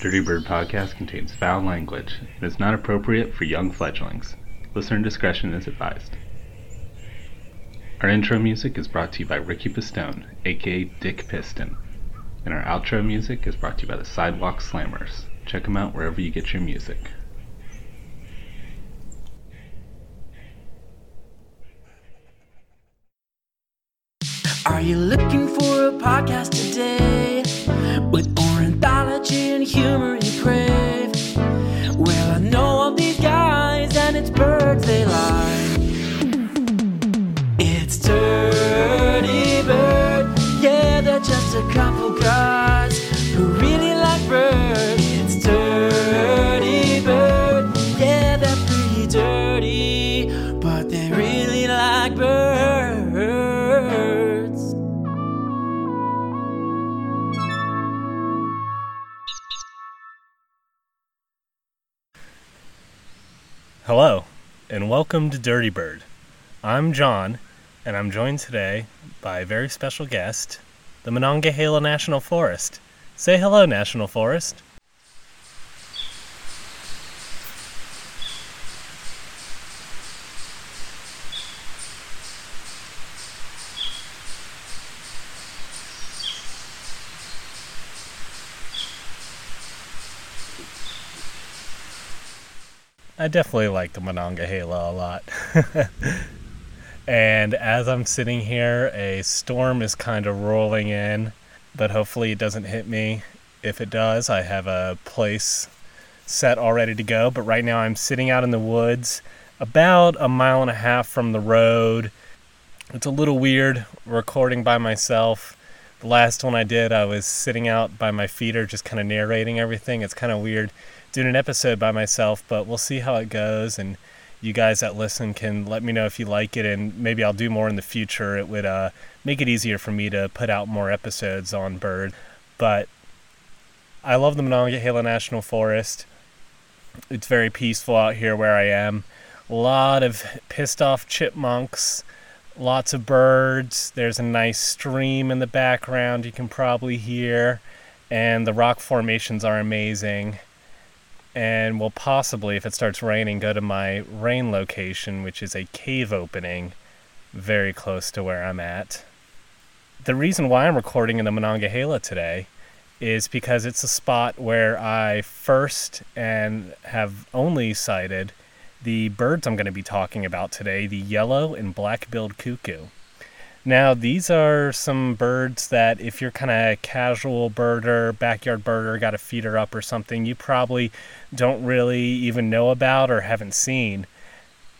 Dirty Bird podcast contains foul language and is not appropriate for young fledglings. Listener discretion is advised. Our intro music is brought to you by Ricky Pistone, aka Dick Piston. And our outro music is brought to you by the Sidewalk Slammers. Check them out wherever you get your music. Are you looking for a podcast today with humor you crave? Well, I know all these guys and it's birds they like. It's Dirty Bird, yeah, they're just a couple Hello, and welcome to Dirty Bird. I'm John, and I'm joined today by a very special guest, the Monongahela National Forest. Say hello, National Forest. I definitely like the Monongahela a lot. and as I'm sitting here, a storm is kind of rolling in, but hopefully it doesn't hit me. If it does, I have a place set all ready to go. But right now I'm sitting out in the woods, about a mile and a half from the road. It's a little weird recording by myself. The last one I did, I was sitting out by my feeder, just kind of narrating everything. It's kind of weird doing an episode by myself, but we'll see how it goes. And you guys that listen can let me know if you like it, and maybe I'll do more in the future. It would uh, make it easier for me to put out more episodes on bird. But I love the Monongahela National Forest. It's very peaceful out here where I am. A lot of pissed off chipmunks, lots of birds. There's a nice stream in the background you can probably hear, and the rock formations are amazing and will possibly, if it starts raining, go to my rain location, which is a cave opening very close to where I'm at. The reason why I'm recording in the Monongahela today is because it's a spot where I first and have only sighted the birds I'm going to be talking about today the yellow and black billed cuckoo. Now, these are some birds that, if you're kind of a casual birder, backyard birder, got a feeder up or something, you probably don't really even know about or haven't seen.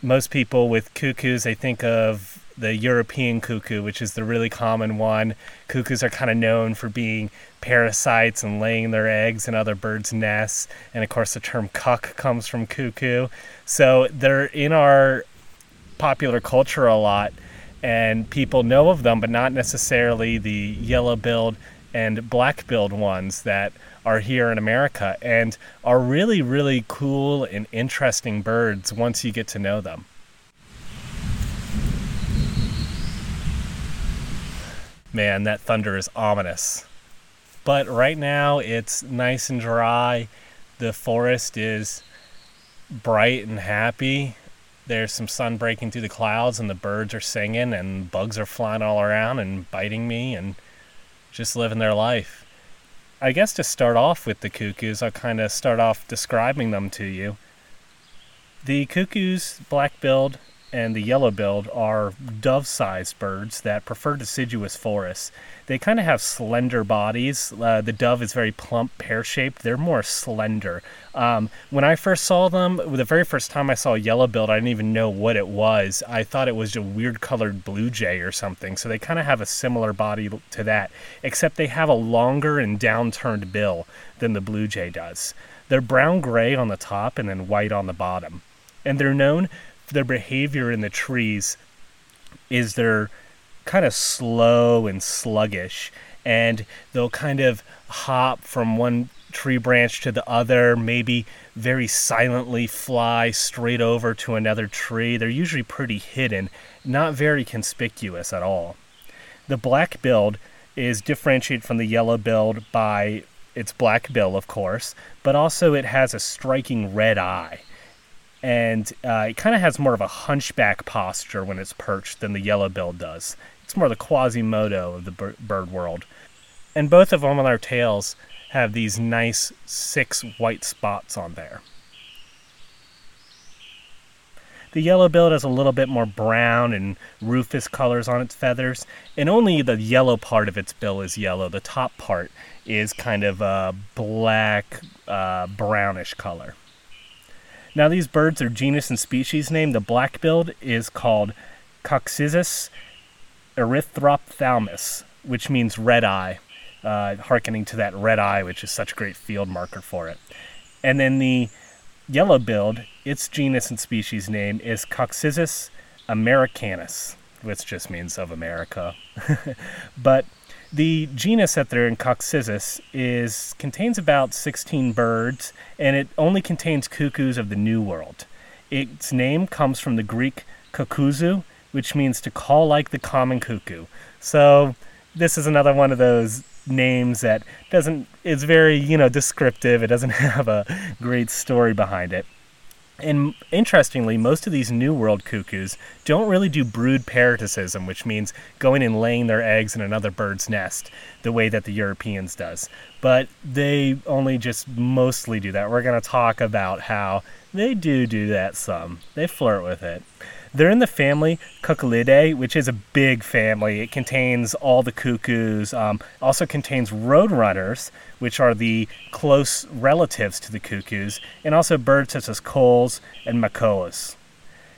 Most people with cuckoos, they think of the European cuckoo, which is the really common one. Cuckoos are kind of known for being parasites and laying their eggs in other birds' nests. And of course, the term cuck comes from cuckoo. So they're in our popular culture a lot and people know of them, but not necessarily the yellow billed and black billed ones that are here in America and are really, really cool and interesting birds once you get to know them. Man, that thunder is ominous. But right now it's nice and dry. The forest is bright and happy there's some sun breaking through the clouds and the birds are singing and bugs are flying all around and biting me and just living their life. I guess to start off with the cuckoos, I'll kind of start off describing them to you. The cuckoos, black-billed and the yellow-billed, are dove-sized birds that prefer deciduous forests. They kind of have slender bodies. Uh, the dove is very plump, pear-shaped. They're more slender. Um, when I first saw them, the very first time I saw a yellow-billed, I didn't even know what it was. I thought it was a weird-colored blue jay or something. So they kind of have a similar body to that, except they have a longer and downturned bill than the blue jay does. They're brown-gray on the top and then white on the bottom and they're known their behavior in the trees is they're kind of slow and sluggish and they'll kind of hop from one tree branch to the other maybe very silently fly straight over to another tree they're usually pretty hidden not very conspicuous at all the black billed is differentiated from the yellow billed by its black bill, of course, but also it has a striking red eye. And uh, it kind of has more of a hunchback posture when it's perched than the yellow bill does. It's more the Quasimodo of the bir- bird world. And both of them on their tails have these nice six white spots on there. The yellow billed has a little bit more brown and rufous colors on its feathers, and only the yellow part of its bill is yellow. The top part is kind of a black, uh, brownish color. Now, these birds are genus and species name. The black billed is called Coccyzus erythrophthalmus, which means red eye, uh, hearkening to that red eye, which is such a great field marker for it. And then the yellow billed, its genus and species name is Coccyzus americanus, which just means of America. but the genus that they're in Coccyzus is contains about 16 birds, and it only contains cuckoos of the New World. Its name comes from the Greek kokuzu, which means to call like the common cuckoo. So this is another one of those names that doesn't is very you know descriptive. It doesn't have a great story behind it. And interestingly, most of these New World cuckoos don't really do brood parasitism, which means going and laying their eggs in another bird's nest, the way that the Europeans does. But they only just mostly do that. We're going to talk about how they do do that some. They flirt with it. They're in the family Cuculidae, which is a big family. It contains all the cuckoos. Um, also contains roadrunners, which are the close relatives to the cuckoos, and also birds such as coles and malkohas.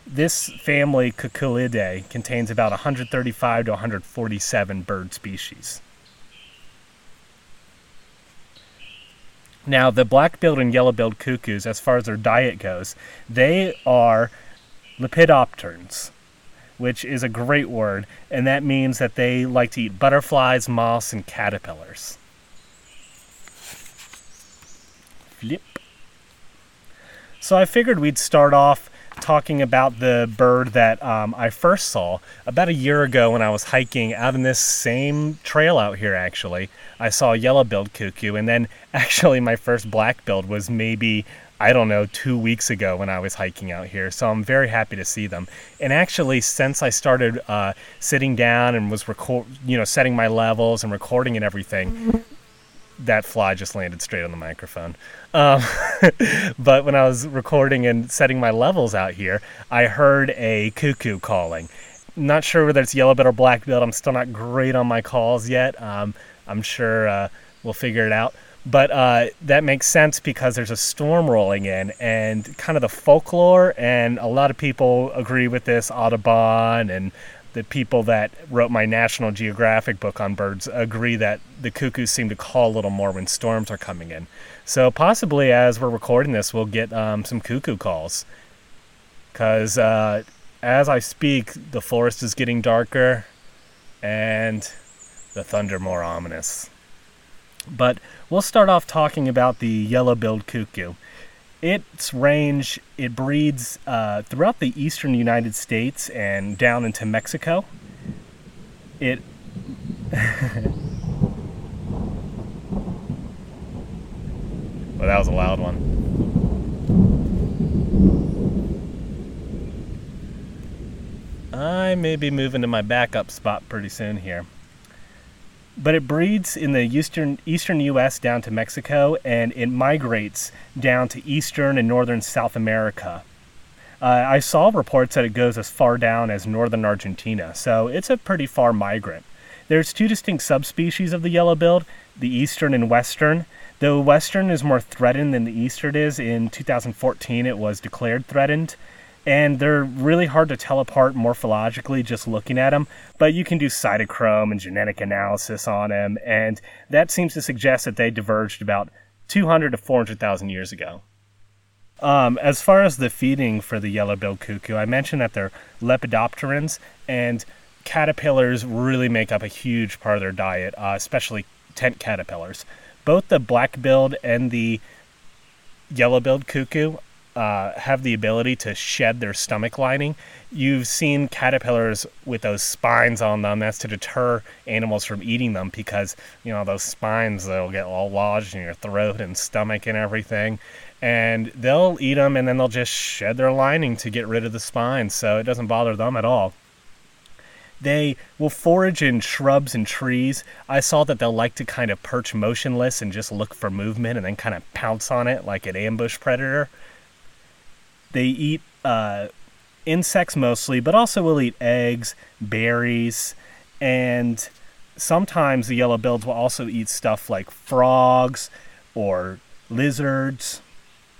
This family Cuculidae contains about 135 to 147 bird species. Now, the black-billed and yellow-billed cuckoos, as far as their diet goes, they are lepidopterans, which is a great word, and that means that they like to eat butterflies, moths, and caterpillars. Flip. So I figured we'd start off talking about the bird that um, I first saw about a year ago when I was hiking out in this same trail out here, actually. I saw a yellow billed cuckoo, and then actually my first black billed was maybe I don't know, two weeks ago when I was hiking out here. So I'm very happy to see them. And actually, since I started uh, sitting down and was record, you know, setting my levels and recording and everything, that fly just landed straight on the microphone. Um, but when I was recording and setting my levels out here, I heard a cuckoo calling. Not sure whether it's yellow billed or black billed. I'm still not great on my calls yet. Um, I'm sure uh, we'll figure it out. But uh, that makes sense because there's a storm rolling in, and kind of the folklore, and a lot of people agree with this. Audubon and the people that wrote my National Geographic book on birds agree that the cuckoos seem to call a little more when storms are coming in. So possibly as we're recording this, we'll get um, some cuckoo calls. Because uh, as I speak, the forest is getting darker and the thunder more ominous. But we'll start off talking about the yellow-billed cuckoo. Its range, it breeds uh, throughout the eastern United States and down into Mexico. It well, that was a loud one. I may be moving to my backup spot pretty soon here but it breeds in the eastern eastern U.S. down to Mexico, and it migrates down to eastern and northern South America. Uh, I saw reports that it goes as far down as northern Argentina, so it's a pretty far migrant. There's two distinct subspecies of the yellow-billed, the eastern and western. The western is more threatened than the eastern is. In 2014, it was declared threatened and they're really hard to tell apart morphologically just looking at them. But you can do cytochrome and genetic analysis on them, and that seems to suggest that they diverged about 200 to 400,000 years ago. Um, as far as the feeding for the yellow-billed cuckoo, I mentioned that they're lepidopterans, and caterpillars really make up a huge part of their diet, uh, especially tent caterpillars. Both the black-billed and the yellow-billed cuckoo uh, have the ability to shed their stomach lining. You've seen caterpillars with those spines on them. That's to deter animals from eating them because, you know, those spines, they'll get all lodged in your throat and stomach and everything. And they'll eat them and then they'll just shed their lining to get rid of the spines. So it doesn't bother them at all. They will forage in shrubs and trees. I saw that they'll like to kind of perch motionless and just look for movement and then kind of pounce on it like an ambush predator. They eat uh, insects mostly, but also will eat eggs, berries, and sometimes the yellow-billeds will also eat stuff like frogs or lizards.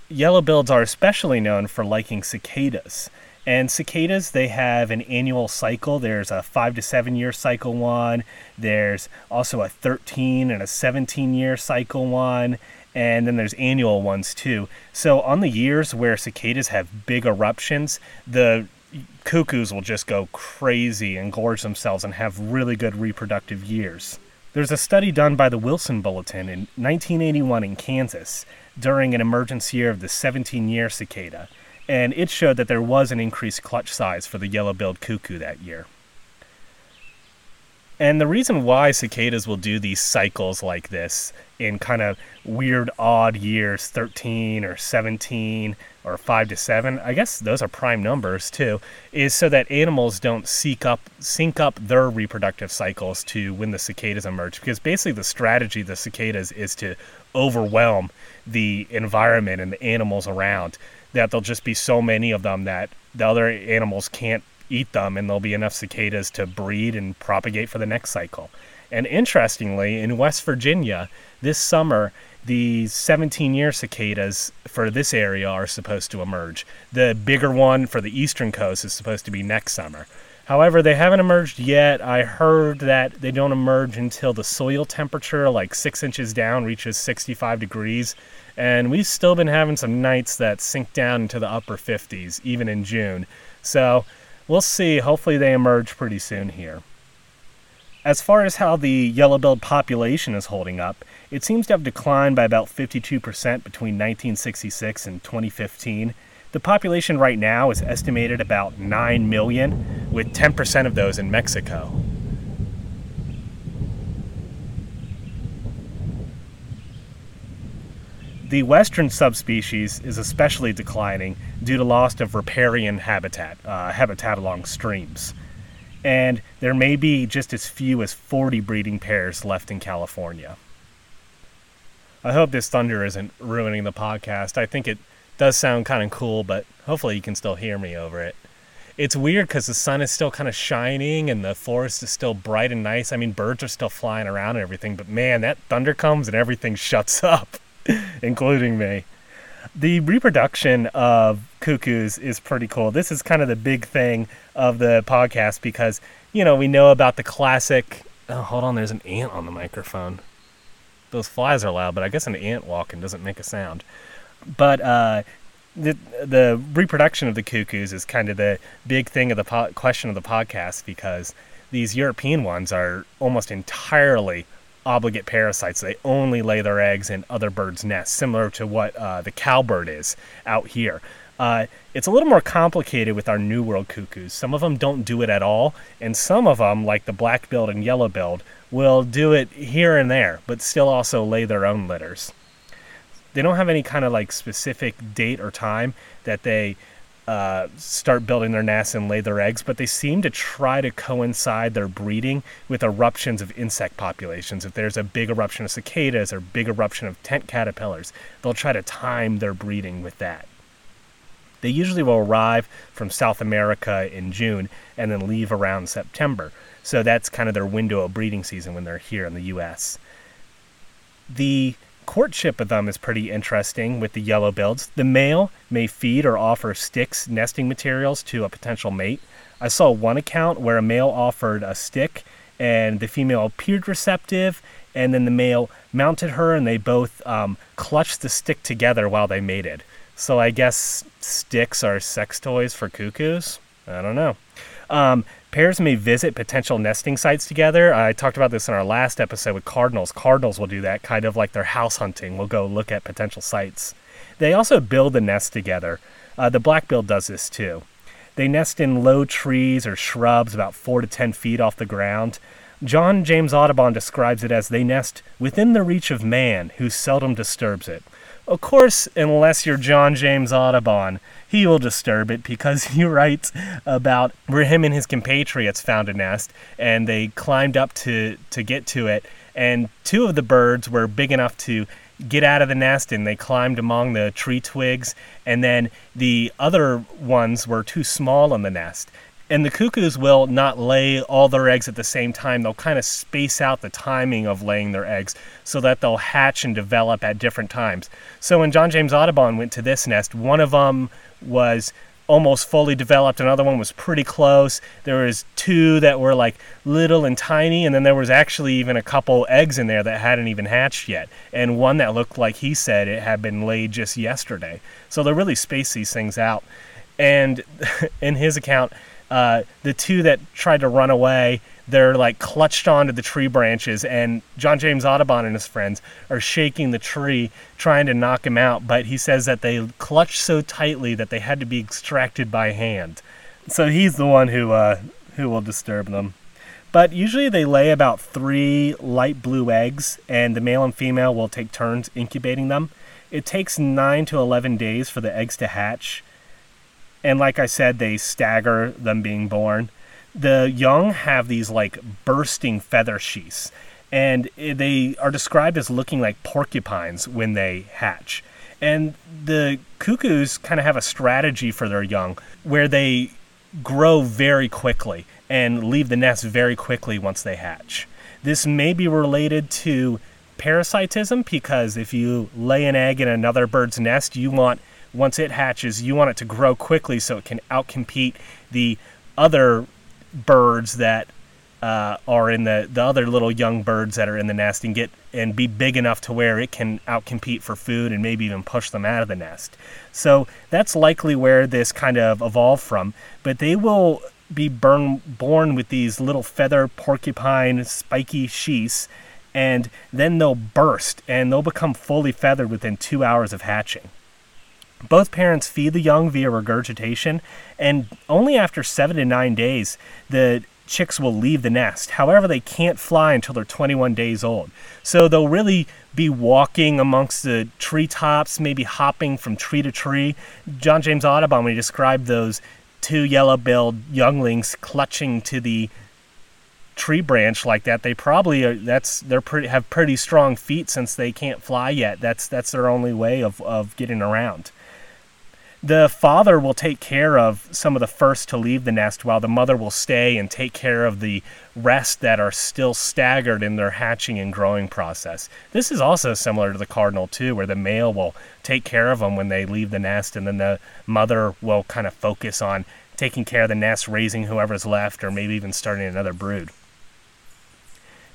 Yellow-billeds are especially known for liking cicadas. And cicadas, they have an annual cycle. There's a five to seven year cycle one. There's also a 13 and a 17 year cycle one. And then there's annual ones too. So on the years where cicadas have big eruptions, the cuckoos will just go crazy and gorge themselves and have really good reproductive years. There's a study done by the Wilson Bulletin in 1981 in Kansas during an emergence year of the 17 year cicada and it showed that there was an increased clutch size for the yellow-billed cuckoo that year. And the reason why cicadas will do these cycles like this in kind of weird odd years, 13 or 17 or 5 to 7, I guess those are prime numbers too, is so that animals don't seek up sync up their reproductive cycles to when the cicadas emerge. Because basically the strategy of the cicadas is to overwhelm the environment and the animals around that there'll just be so many of them that the other animals can't eat them and there'll be enough cicadas to breed and propagate for the next cycle. And interestingly, in West Virginia, this summer, the 17 year cicadas for this area are supposed to emerge. The bigger one for the eastern coast is supposed to be next summer. However, they haven't emerged yet. I heard that they don't emerge until the soil temperature, like six inches down, reaches 65 degrees. And we've still been having some nights that sink down into the upper 50s, even in June. So we'll see. Hopefully, they emerge pretty soon here. As far as how the yellow-billed population is holding up, it seems to have declined by about 52% between 1966 and 2015 the population right now is estimated about 9 million, with 10% of those in Mexico. The western subspecies is especially declining due to loss of riparian habitat, uh, habitat along streams. And there may be just as few as 40 breeding pairs left in California. I hope this thunder isn't ruining the podcast. I think it does sound kind of cool, but hopefully you can still hear me over it. It's weird because the sun is still kind of shining and the forest is still bright and nice. I mean, birds are still flying around and everything, but man, that thunder comes and everything shuts up, including me. The reproduction of cuckoos is pretty cool. This is kind of the big thing of the podcast because, you know, we know about the classic. Oh, hold on, there's an ant on the microphone. Those flies are loud, but I guess an ant walking doesn't make a sound. But uh, the the reproduction of the cuckoos is kind of the big thing of the po- question of the podcast because these European ones are almost entirely obligate parasites. They only lay their eggs in other birds' nests, similar to what uh, the cowbird is out here. Uh, it's a little more complicated with our New World cuckoos. Some of them don't do it at all, and some of them, like the black-billed and yellow-billed, will do it here and there, but still also lay their own litters they don't have any kind of like specific date or time that they uh, start building their nests and lay their eggs, but they seem to try to coincide their breeding with eruptions of insect populations. If there's a big eruption of cicadas or big eruption of tent caterpillars, they'll try to time their breeding with that. They usually will arrive from South America in June and then leave around September. So that's kind of their window of breeding season when they're here in the US. The courtship of them is pretty interesting with the yellow-billeds. The male may feed or offer sticks, nesting materials to a potential mate. I saw one account where a male offered a stick and the female appeared receptive, and then the male mounted her and they both um, clutched the stick together while they mated. So I guess sticks are sex toys for cuckoos? I don't know. Um, Pairs may visit potential nesting sites together. I talked about this in our last episode with cardinals. Cardinals will do that, kind of like their house hunting. We'll go look at potential sites. They also build a nest together. Uh, the black-billed does this too. They nest in low trees or shrubs about 4 to 10 feet off the ground. John James Audubon describes it as they nest within the reach of man, who seldom disturbs it. Of course, unless you're John James Audubon, he will disturb it because he writes about where him and his compatriots found a nest and they climbed up to, to get to it. And two of the birds were big enough to get out of the nest and they climbed among the tree twigs. And then the other ones were too small in the nest. And the cuckoos will not lay all their eggs at the same time. They'll kind of space out the timing of laying their eggs so that they'll hatch and develop at different times. So when John James Audubon went to this nest, one of them was almost fully developed. Another one was pretty close. There was two that were like little and tiny and then there was actually even a couple eggs in there that hadn't even hatched yet. And one that looked like he said it had been laid just yesterday. So they really space these things out. And in his account uh, the two that tried to run away, they're like clutched onto the tree branches, and John James Audubon and his friends are shaking the tree, trying to knock him out. But he says that they clutched so tightly that they had to be extracted by hand. So he's the one who uh, who will disturb them. But usually they lay about three light blue eggs, and the male and female will take turns incubating them. It takes nine to eleven days for the eggs to hatch and like I said, they stagger them being born. The young have these like bursting feather sheaths, and they are described as looking like porcupines when they hatch. And the cuckoos kind of have a strategy for their young where they grow very quickly and leave the nest very quickly once they hatch. This may be related to parasitism because if you lay an egg in another bird's nest, you want once it hatches, you want it to grow quickly so it can outcompete the other birds that uh, are in the the other little young birds that are in the nest and get and be big enough to where it can outcompete for food and maybe even push them out of the nest. So that's likely where this kind of evolved from. But they will be burn, born with these little feather porcupine spiky sheaths and then they'll burst and they'll become fully feathered within two hours of hatching. Both parents feed the young via regurgitation, and only after seven to nine days, the chicks will leave the nest. However, they can't fly until they're 21 days old. So they'll really be walking amongst the treetops, maybe hopping from tree to tree. John James Audubon, when he described those two yellow-billed younglings clutching to the tree branch like that, they probably are, that's they're pretty have pretty strong feet since they can't fly yet. That's that's their only way of, of getting around the father will take care of some of the first to leave the nest while the mother will stay and take care of the rest that are still staggered in their hatching and growing process. This is also similar to the cardinal too where the male will take care of them when they leave the nest and then the mother will kind of focus on taking care of the nest, raising whoever's left or maybe even starting another brood.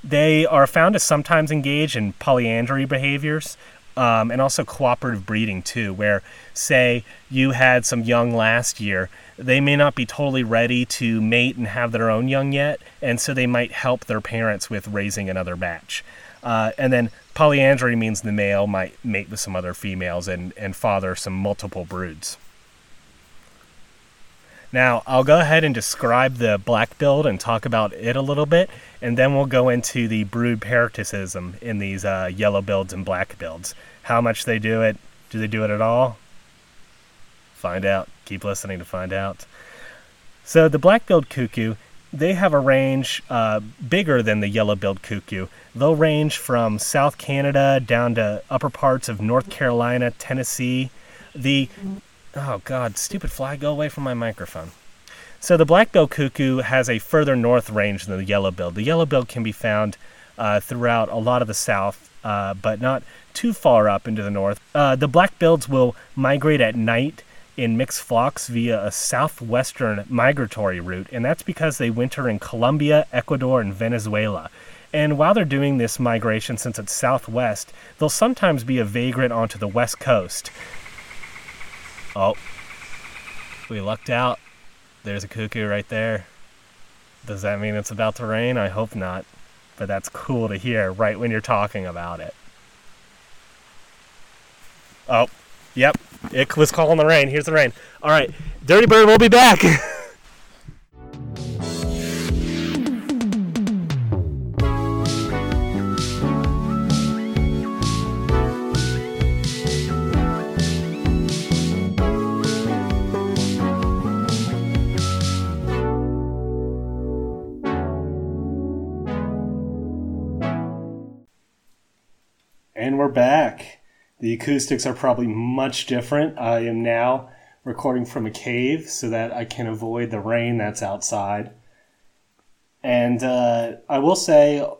They are found to sometimes engage in polyandry behaviors, um, and also cooperative breeding too, where say you had some young last year, they may not be totally ready to mate and have their own young yet, and so they might help their parents with raising another batch. Uh, and then polyandry means the male might mate with some other females and, and father some multiple broods. Now, I'll go ahead and describe the black billed and talk about it a little bit, and then we'll go into the brood parasitism in these uh, yellow billeds and black billeds. How much they do it, do they do it at all? Find out. Keep listening to find out. So, the black billed cuckoo, they have a range uh, bigger than the yellow billed cuckoo. They'll range from South Canada down to upper parts of North Carolina, Tennessee. The Oh God, stupid fly, go away from my microphone. So the black-billed cuckoo has a further north range than the yellow-billed. The yellow-billed can be found uh, throughout a lot of the south, uh, but not too far up into the north. Uh, the black-bills will migrate at night in mixed flocks via a southwestern migratory route, and that's because they winter in Colombia, Ecuador, and Venezuela. And while they're doing this migration, since it's southwest, they'll sometimes be a vagrant onto the west coast. Oh, we lucked out. There's a cuckoo right there. Does that mean it's about to rain? I hope not. But that's cool to hear right when you're talking about it. Oh, yep. It was calling the rain. Here's the rain. All right. Dirty Bird will be back. The acoustics are probably much different. I am now recording from a cave so that I can avoid the rain that's outside. And uh, I will say,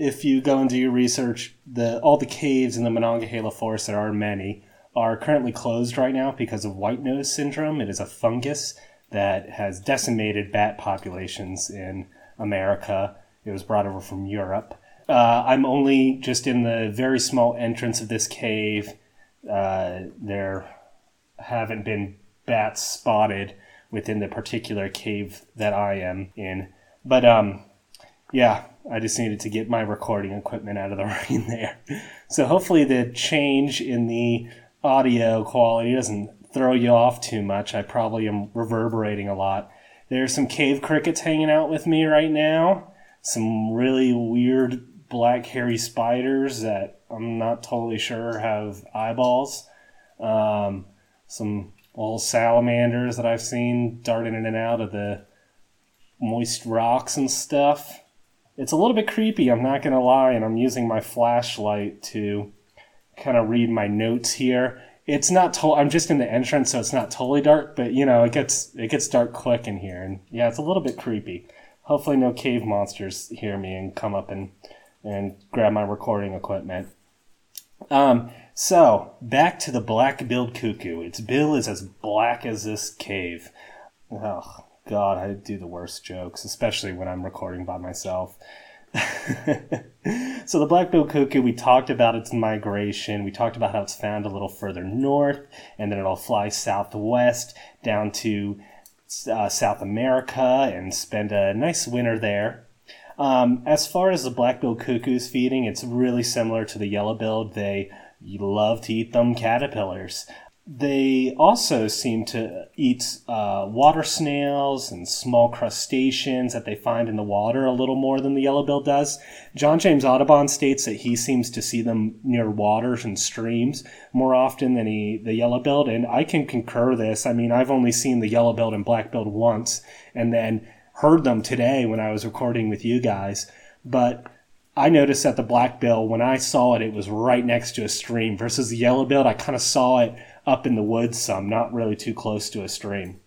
if you go and do your research, the all the caves in the Monongahela Forest, there are many, are currently closed right now because of white nose syndrome. It is a fungus that has decimated bat populations in America. It was brought over from Europe. Uh, I'm only just in the very small entrance of this cave. Uh, there haven't been bats spotted within the particular cave that I am in. But um, yeah, I just needed to get my recording equipment out of the rain there. So hopefully the change in the audio quality doesn't throw you off too much. I probably am reverberating a lot. There's some cave crickets hanging out with me right now. Some really weird black hairy spiders that I'm not totally sure have eyeballs. Um, some little salamanders that I've seen darting in and out of the moist rocks and stuff. It's a little bit creepy, I'm not to lie, and I'm using my flashlight to kind of read my notes here. It's not to- I'm just in the entrance, so it's not totally dark, but you know, it gets it gets dark quick in here, and yeah, it's a little bit creepy. Hopefully, no cave monsters hear me and come up and and grab my recording equipment. Um, so back to the black-billed cuckoo. Its bill is as black as this cave. Oh God, I do the worst jokes, especially when I'm recording by myself. so the black-billed cuckoo, we talked about its migration. We talked about how it's found a little further north, and then it'll fly southwest down to uh, South America and spend a nice winter there. Um, as far as the black-billed cuckoo's feeding, it's really similar to the yellow-billed. They love to eat them caterpillars. They also seem to eat uh, water snails and small crustaceans that they find in the water a little more than the yellow-billed does. John James Audubon states that he seems to see them near waters and streams more often than he, the yellow-billed, and I can concur this. I mean, I've only seen the yellow-billed and black-billed once, and then heard them today when I was recording with you guys, but I noticed that the black bill, when I saw it, it was right next to a stream versus the yellow bill. I kind of saw it up in the woods some, not really too close to a stream.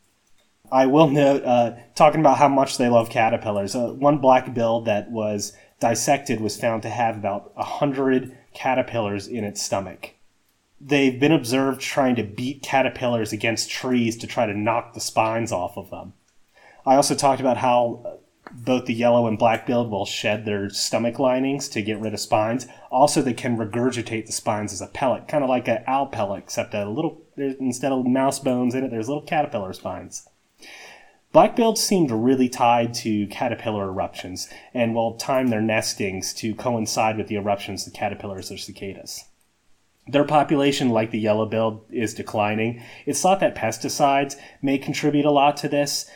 I will note, uh, talking about how much they love caterpillars, uh, one black bill that was dissected was found to have about 100 caterpillars in its stomach. They've been observed trying to beat caterpillars against trees to try to knock the spines off of them. I also talked about how both the yellow and black billed will shed their stomach linings to get rid of spines. Also, they can regurgitate the spines as a pellet, kind of like an owl pellet, except a little instead of mouse bones in it, there's little caterpillar spines. Black-billed seemed really tied to caterpillar eruptions and will time their nestings to coincide with the eruptions of caterpillars or cicadas. Their population, like the yellow-billed, is declining. It's thought that pesticides may contribute a lot to this,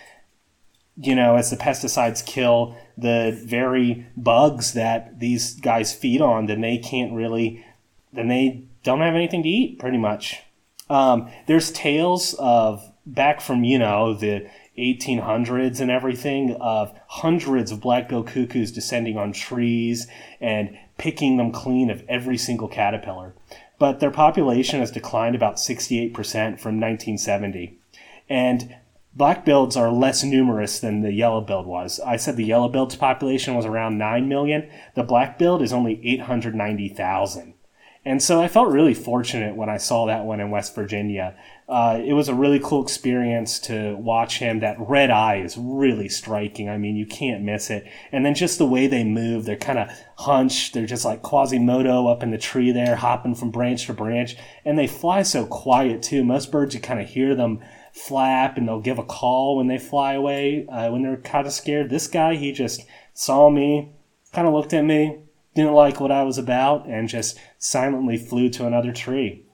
you know, as the pesticides kill the very bugs that these guys feed on, then they can't really, then they don't have anything to eat, pretty much. Um, there's tales of back from, you know, the 1800s and everything of hundreds of black-billed cuckoos descending on trees and picking them clean of every single caterpillar. But their population has declined about 68% from 1970. And Black-bills are less numerous than the yellow-billed was. I said the yellow-billed's population was around 9 million. The black-billed is only 890,000. And so I felt really fortunate when I saw that one in West Virginia. Uh, it was a really cool experience to watch him. That red eye is really striking. I mean, you can't miss it. And then just the way they move, they're kind of hunched. They're just like Quasimodo up in the tree there, hopping from branch to branch. And they fly so quiet too. Most birds, you kind of hear them flap and they'll give a call when they fly away uh, when they're kind of scared. This guy, he just saw me, kind of looked at me, didn't like what I was about, and just silently flew to another tree.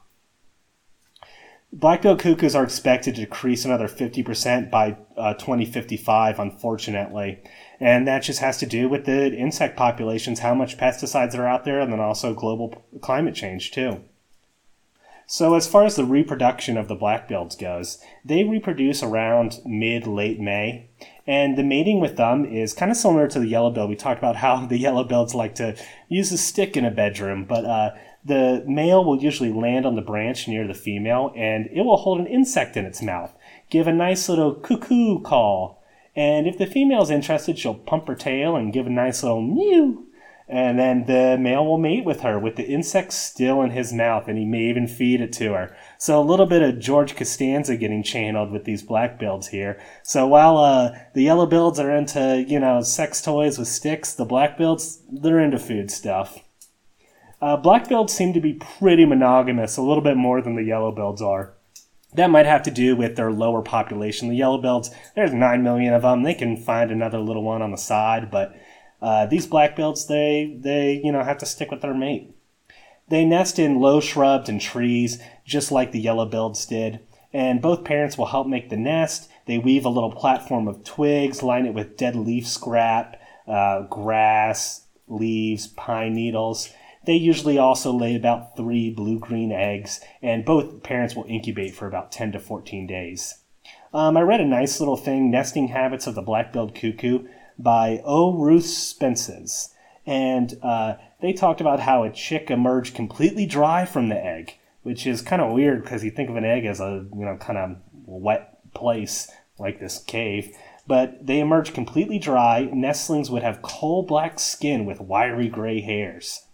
Black-billed cuckoos are expected to decrease another 50% by uh, 2055, unfortunately. And that just has to do with the insect populations, how much pesticides are out there, and then also global climate change, too. So, as far as the reproduction of the black-bills goes, they reproduce around mid late May. And the mating with them is kind of similar to the yellow-billed. We talked about how the yellow-bills like to use a stick in a bedroom, but uh, the male will usually land on the branch near the female and it will hold an insect in its mouth, give a nice little cuckoo call. And if the female is interested, she'll pump her tail and give a nice little mew. And then the male will mate with her with the insect still in his mouth, and he may even feed it to her. So a little bit of George Costanza getting channeled with these black billeds here. So while uh, the yellow billeds are into you know sex toys with sticks, the black billeds they're into food stuff. Uh, black billeds seem to be pretty monogamous, a little bit more than the yellow billeds are. That might have to do with their lower population. The yellow billeds, there's 9 million of them. They can find another little one on the side, but uh, these black bills, they, they, you know, have to stick with their mate. They nest in low shrubs and trees, just like the yellow bills did, and both parents will help make the nest. They weave a little platform of twigs, line it with dead leaf scrap, uh, grass, leaves, pine needles, they usually also lay about three blue green eggs, and both parents will incubate for about 10 to 14 days. Um, I read a nice little thing, Nesting Habits of the Black-billed Cuckoo, by O. Ruth Spencer. And uh, they talked about how a chick emerged completely dry from the egg, which is kind of weird because you think of an egg as a you know kind of wet place like this cave. But they emerged completely dry. Nestlings would have coal black skin with wiry gray hairs.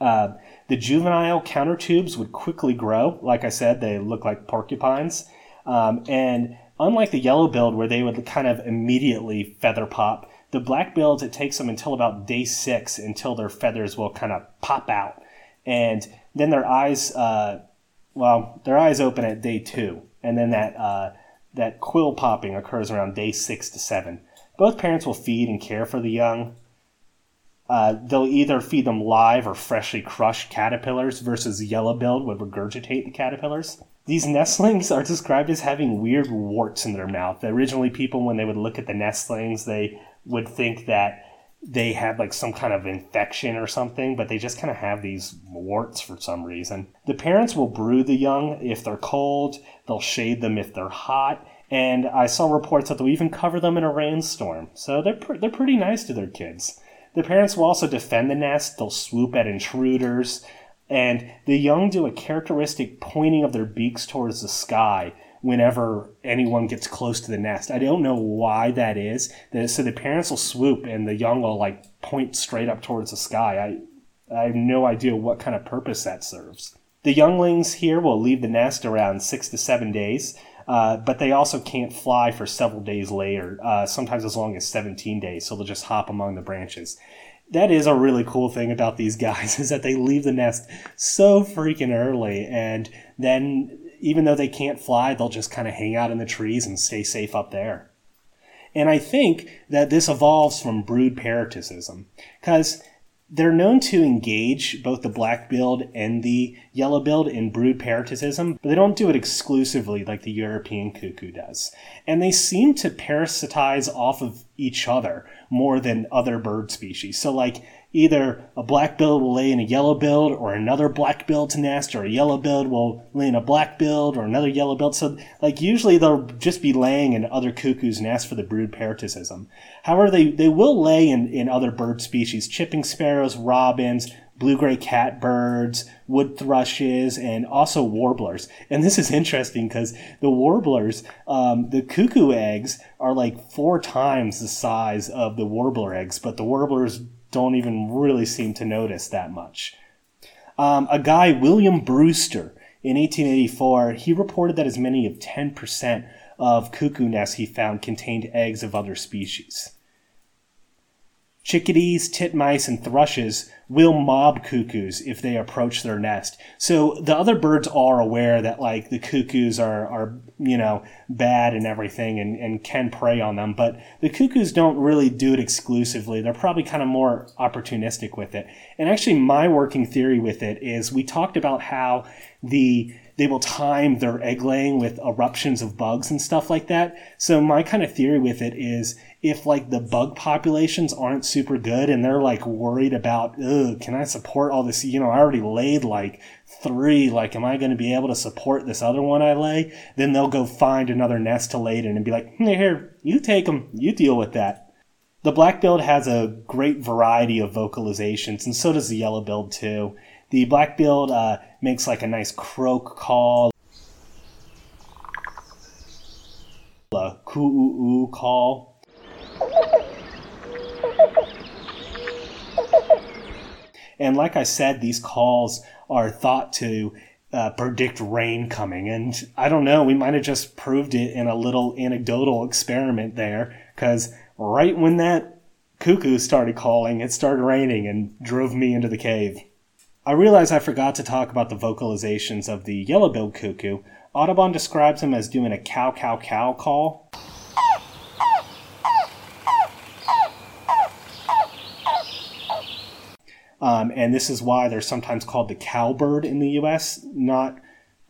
Uh, the juvenile counter tubes would quickly grow. Like I said, they look like porcupines. Um, and unlike the yellow billed, where they would kind of immediately feather pop, the black bills, it takes them until about day six until their feathers will kind of pop out. And then their eyes, uh, well, their eyes open at day two. And then that, uh, that quill popping occurs around day six to seven. Both parents will feed and care for the young. Uh, they'll either feed them live or freshly crushed caterpillars versus yellow-billed would regurgitate the caterpillars. These nestlings are described as having weird warts in their mouth. Originally, people, when they would look at the nestlings, they would think that they had like some kind of infection or something, but they just kind of have these warts for some reason. The parents will brew the young if they're cold, they'll shade them if they're hot, and I saw reports that they'll even cover them in a rainstorm. So they're, pr- they're pretty nice to their kids. The parents will also defend the nest, they'll swoop at intruders, and the young do a characteristic pointing of their beaks towards the sky whenever anyone gets close to the nest. I don't know why that is. So the parents will swoop and the young will like point straight up towards the sky. I, I have no idea what kind of purpose that serves. The younglings here will leave the nest around six to seven days. Uh, but they also can't fly for several days later, uh, sometimes as long as 17 days. So they'll just hop among the branches. That is a really cool thing about these guys is that they leave the nest so freaking early, and then even though they can't fly, they'll just kind of hang out in the trees and stay safe up there. And I think that this evolves from brood parasitism, because they're known to engage both the black billed and the yellow billed in brood parasitism, but they don't do it exclusively like the European cuckoo does. And they seem to parasitize off of each other more than other bird species. So, like, either a black billed will lay in a yellow billed or another black billed nest or a yellow billed will lay in a black billed or another yellow billed. So like usually they'll just be laying in other cuckoos' nests for the brood parasitism. However, they, they will lay in, in other bird species, chipping sparrows, robins, blue-gray catbirds, wood thrushes, and also warblers. And this is interesting because the warblers, um, the cuckoo eggs are like four times the size of the warbler eggs, but the warblers don't even really seem to notice that much. Um, a guy, William Brewster, in 1884, he reported that as many as 10% of cuckoo nests he found contained eggs of other species. Chickadees, titmice, and thrushes will mob cuckoos if they approach their nest. So the other birds are aware that like the cuckoos are, are you know, bad and everything and, and can prey on them, but the cuckoos don't really do it exclusively. They're probably kind of more opportunistic with it. And actually my working theory with it is we talked about how the they will time their egg laying with eruptions of bugs and stuff like that. So my kind of theory with it is if like the bug populations aren't super good and they're like worried about, ugh, can I support all this? You know, I already laid like three. Like, am I going to be able to support this other one I lay? Then they'll go find another nest to lay in and be like, here, you take them, you deal with that. The black-billed has a great variety of vocalizations, and so does the yellow-billed too. The black-billed uh, makes like a nice croak call, a coo call. And like I said, these calls are thought to uh, predict rain coming. And I don't know, we might have just proved it in a little anecdotal experiment there, because right when that cuckoo started calling, it started raining and drove me into the cave. I realize I forgot to talk about the vocalizations of the yellow-billed cuckoo. Audubon describes him as doing a cow cow cow call. Um, and this is why they're sometimes called the cowbird in the U.S., not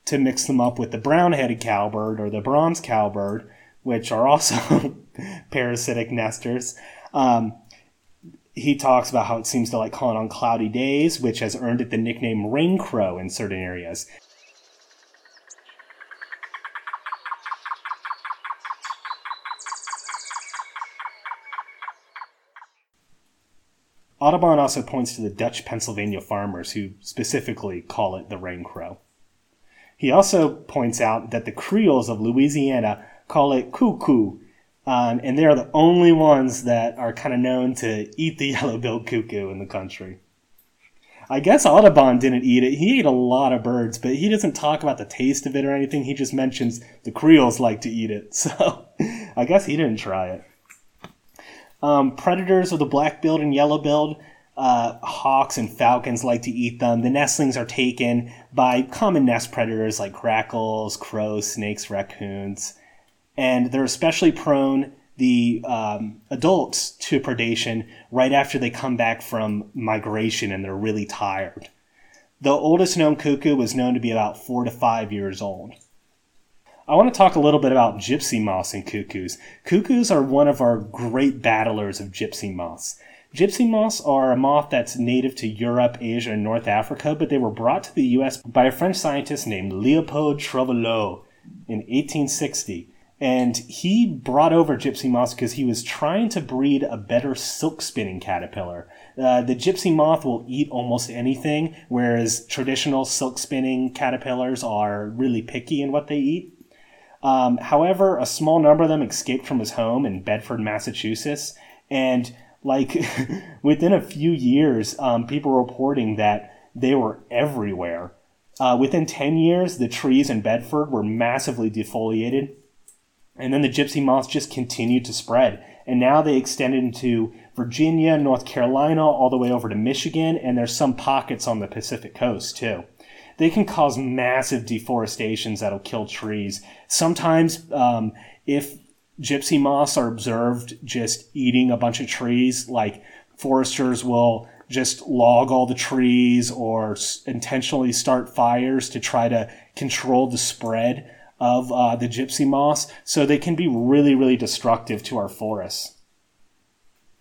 to mix them up with the brown-headed cowbird or the bronze cowbird, which are also parasitic nesters. Um, he talks about how it seems to like calling on cloudy days, which has earned it the nickname rain crow in certain areas. Audubon also points to the Dutch Pennsylvania farmers who specifically call it the rain crow. He also points out that the Creoles of Louisiana call it cuckoo, um, and they're the only ones that are kind of known to eat the yellow-billed cuckoo in the country. I guess Audubon didn't eat it. He ate a lot of birds, but he doesn't talk about the taste of it or anything. He just mentions the Creoles like to eat it. So I guess he didn't try it. Um, predators of the black-billed and yellow-billed, uh, hawks and falcons like to eat them. The nestlings are taken by common nest predators like grackles, crows, snakes, raccoons and they're especially prone the um, adults to predation right after they come back from migration and they're really tired. The oldest known cuckoo was known to be about four to five years old. I want to talk a little bit about gypsy moths and cuckoos. Cuckoos are one of our great battlers of gypsy moths. Gypsy moths are a moth that's native to Europe, Asia, and North Africa, but they were brought to the US by a French scientist named Leopold Trouvelot in 1860 and he brought over gypsy moths because he was trying to breed a better silk spinning caterpillar. Uh, the gypsy moth will eat almost anything, whereas traditional silk spinning caterpillars are really picky in what they eat. Um, however, a small number of them escaped from his home in Bedford, Massachusetts, and like within a few years, um, people were reporting that they were everywhere. Uh, within 10 years, the trees in Bedford were massively defoliated and then the gypsy moths just continued to spread. And now they extended into Virginia, North Carolina, all the way over to Michigan, and there's some pockets on the Pacific coast too. They can cause massive deforestations that'll kill trees. Sometimes, um, if gypsy moths are observed just eating a bunch of trees, like foresters will just log all the trees or intentionally start fires to try to control the spread of uh, the gypsy moths, so they can be really, really destructive to our forests.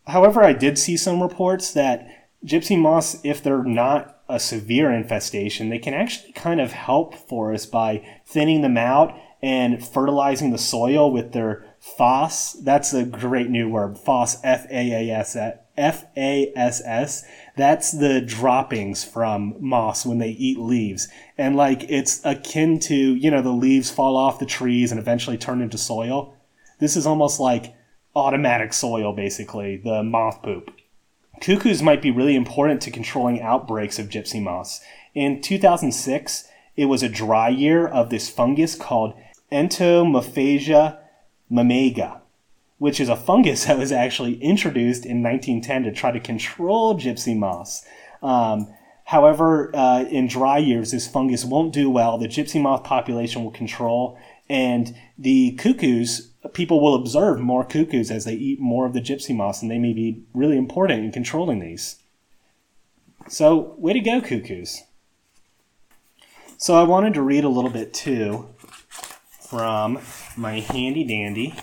However, I did see some reports that gypsy moths, if they're not a severe infestation, they can actually kind of help forests by thinning them out and fertilizing the soil with their FRASS. That's a great new word, FRASS, F A A S F A S S. That's the droppings from moss when they eat leaves. And like it's akin to, you know, the leaves fall off the trees and eventually turn into soil. This is almost like automatic soil, basically, the moth poop. Cuckoos might be really important to controlling outbreaks of gypsy moths. In 2006, it was a dry year of this fungus called Entomophaga maimaiga which is a fungus that was actually introduced in 1910 to try to control gypsy moths. Um, however, uh, in dry years, this fungus won't do well. The gypsy moth population will control, and the cuckoos, people will observe more cuckoos as they eat more of the gypsy moths, and they may be really important in controlling these. So, way to go, cuckoos. So, I wanted to read a little bit too from my handy dandy,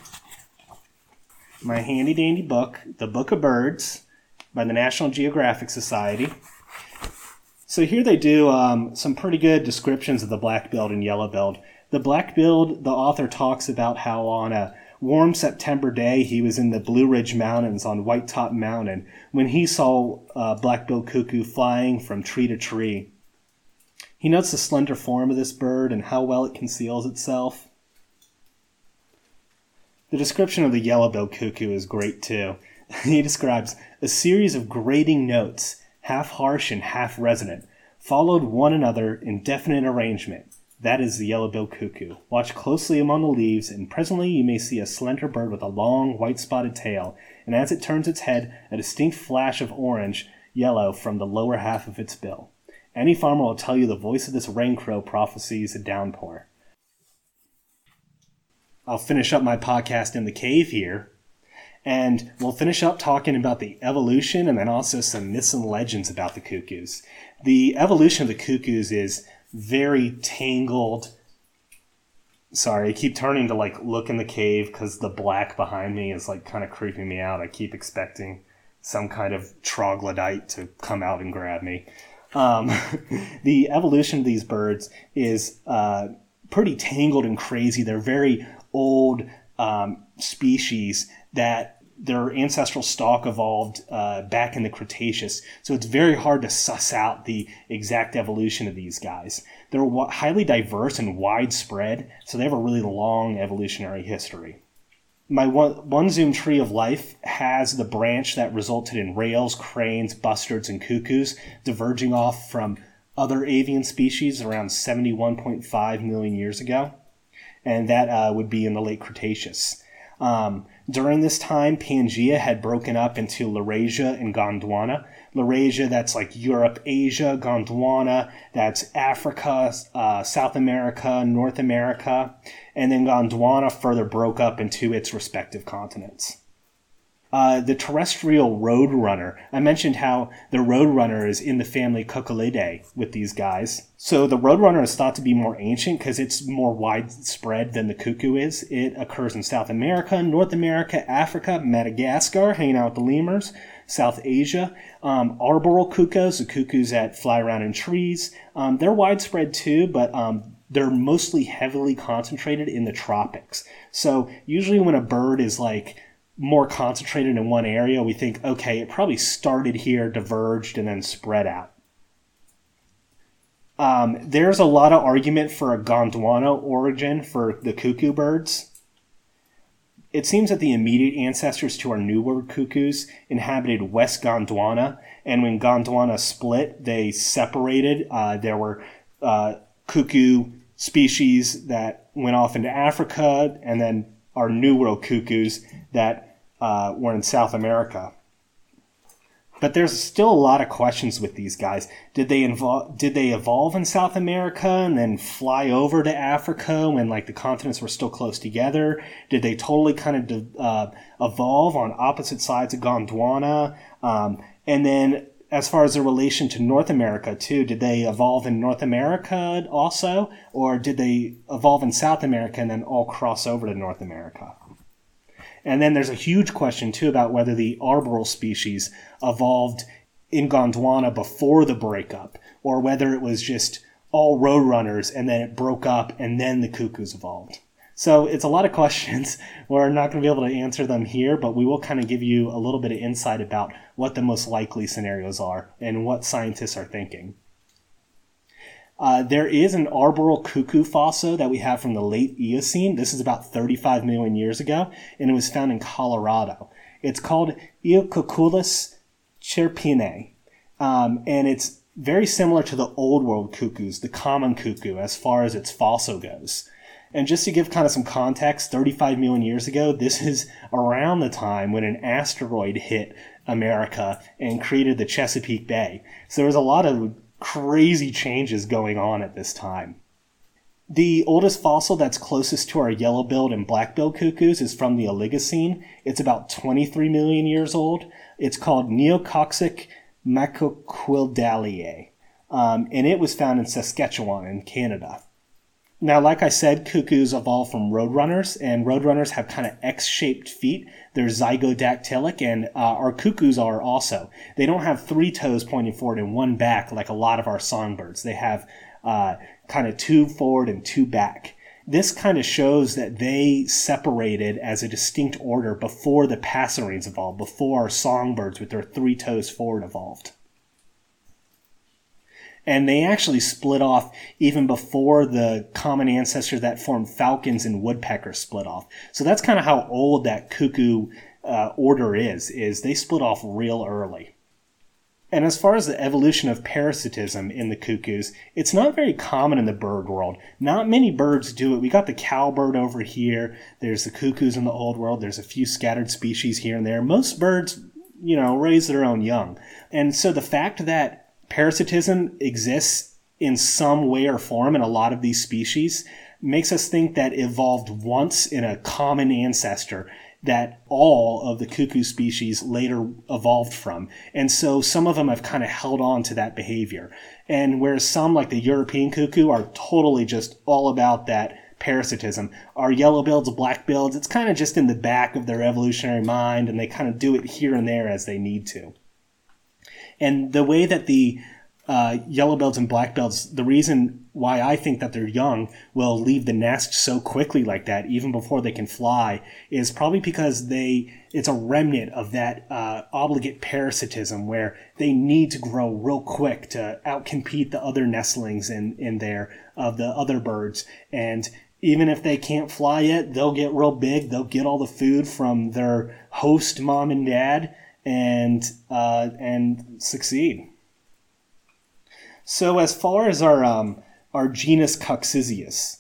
my handy dandy book, The Book of Birds by the National Geographic Society. So, here they do um, some pretty good descriptions of the black-billed and yellow-billed. The black-billed, the author talks about how on a warm September day, he was in the Blue Ridge Mountains on White Top Mountain when he saw a black-billed cuckoo flying from tree to tree. He notes the slender form of this bird and how well it conceals itself. The description of the yellow-billed cuckoo is great too. he describes a series of grating notes, half harsh and half resonant, followed one another in definite arrangement. That is the yellow-billed cuckoo. Watch closely among the leaves, and presently you may see a slender bird with a long, white-spotted tail, and as it turns its head, a distinct flash of orange yellow from the lower half of its bill. Any farmer will tell you the voice of this rain crow prophesies a downpour. I'll finish up my podcast in the cave here, and we'll finish up talking about the evolution and then also some myths and legends about the cuckoos. The evolution of the cuckoos is very tangled. Sorry, I keep turning to like look in the cave because the black behind me is like kind of creeping me out. I keep expecting some kind of troglodyte to come out and grab me. Um, the evolution of these birds is uh, pretty tangled and crazy. They're very old um, species that their ancestral stock evolved uh, back in the Cretaceous. So it's very hard to suss out the exact evolution of these guys. They're highly diverse and widespread, so they have a really long evolutionary history. My one, OneZoom tree of life has the branch that resulted in rails, cranes, bustards, and cuckoos diverging off from other avian species around 71.5 million years ago, and that uh, would be in the late Cretaceous. Um, during this time, Pangea had broken up into Laurasia and Gondwana. Laurasia, that's like Europe, Asia. Gondwana, that's Africa, uh, South America, North America. And then Gondwana further broke up into its respective continents. Uh, the terrestrial roadrunner. I mentioned how the roadrunner is in the family Cuculidae with these guys. So the roadrunner is thought to be more ancient because it's more widespread than the cuckoo is. It occurs in South America, North America, Africa, Madagascar, hanging out with the lemurs, South Asia. Um, arboreal cuckoos, the cuckoos that fly around in trees, um, they're widespread too, but um, they're mostly heavily concentrated in the tropics. So usually when a bird is like more concentrated in one area, we think, okay, it probably started here, diverged, and then spread out. Um, there's a lot of argument for a Gondwana origin for the cuckoo birds. It seems that the immediate ancestors to our New World cuckoos inhabited West Gondwana, and when Gondwana split, they separated. Uh, there were uh, cuckoo species that went off into Africa, and then our New World cuckoos that uh, were in South America. But there's still a lot of questions with these guys. Did they involve? Did they evolve in South America and then fly over to Africa when like the continents were still close together? Did they totally kind of uh, evolve on opposite sides of Gondwana? Um, and then as far as the relation to North America too, did they evolve in North America also, or did they evolve in South America and then all cross over to North America? And then there's a huge question too about whether the arboreal species evolved in Gondwana before the breakup, or whether it was just all roadrunners and then it broke up and then the cuckoos evolved. So it's a lot of questions. We're not going to be able to answer them here, but we will kind of give you a little bit of insight about what the most likely scenarios are and what scientists are thinking. Uh, there is an arboreal cuckoo fossil that we have from the late Eocene. This is about 35 million years ago, and it was found in Colorado. It's called Eocuculus cherpinae, um, and it's very similar to the old world cuckoos, the common cuckoo, as far as its fossil goes. And just to give kind of some context, 35 million years ago, this is around the time when an asteroid hit America and created the Chesapeake Bay. So there was a lot of crazy changes going on at this time. The oldest fossil that's closest to our yellow-billed and black-billed cuckoos is from the Oligocene. It's about 23 million years old. It's called Neococcyx mccorquodalei, um, and it was found in Saskatchewan in Canada. Now, like I said, cuckoos evolved from roadrunners, and roadrunners have kind of X-shaped feet. They're zygodactylic, and uh, our cuckoos are also. They don't have three toes pointing forward and one back like a lot of our songbirds. They have uh, kind of two forward and two back. This kind of shows that they separated as a distinct order before the passerines evolved, before our songbirds with their three toes forward evolved and they actually split off even before the common ancestor that formed falcons and woodpeckers split off. So that's kind of how old that cuckoo uh, order is. Is they split off real early. And as far as the evolution of parasitism in the cuckoos, it's not very common in the bird world. Not many birds do it. We got the cowbird over here. There's the cuckoos in the old world. There's a few scattered species here and there. Most birds, you know, raise their own young. And so the fact that parasitism exists in some way or form in a lot of these species makes us think that evolved once in a common ancestor that all of the cuckoo species later evolved from. And so some of them have kind of held on to that behavior. And whereas some, like the European cuckoo, are totally just all about that parasitism. Our yellow bills, black bills, it's kind of just in the back of their evolutionary mind and they kind of do it here and there as they need to. And the way that the uh, yellow belts and black belts, the reason why I think that they're young will leave the nest so quickly like that, even before they can fly, is probably because they it's a remnant of that uh, obligate parasitism where they need to grow real quick to outcompete the other nestlings in in there of the other birds, and even if they can't fly yet, they'll get real big. They'll get all the food from their host mom and dad, and uh, and succeed. So as far as our um, our genus Coccyzus,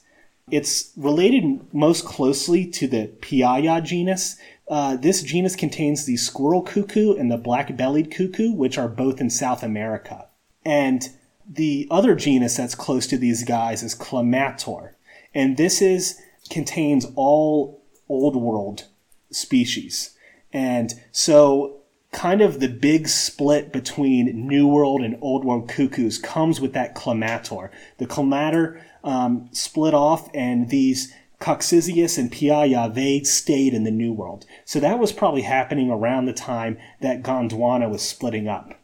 it's related most closely to the Piaya genus. Uh, this genus contains the squirrel cuckoo and the black-bellied cuckoo, which are both in South America. And the other genus that's close to these guys is Clamator, and this is contains all old world species. And so kind of the big split between New World and Old World cuckoos comes with that Clamator. The Clamator um, split off, and these Coccyzus and Piaya, they stayed in the New World. So that was probably happening around the time that Gondwana was splitting up.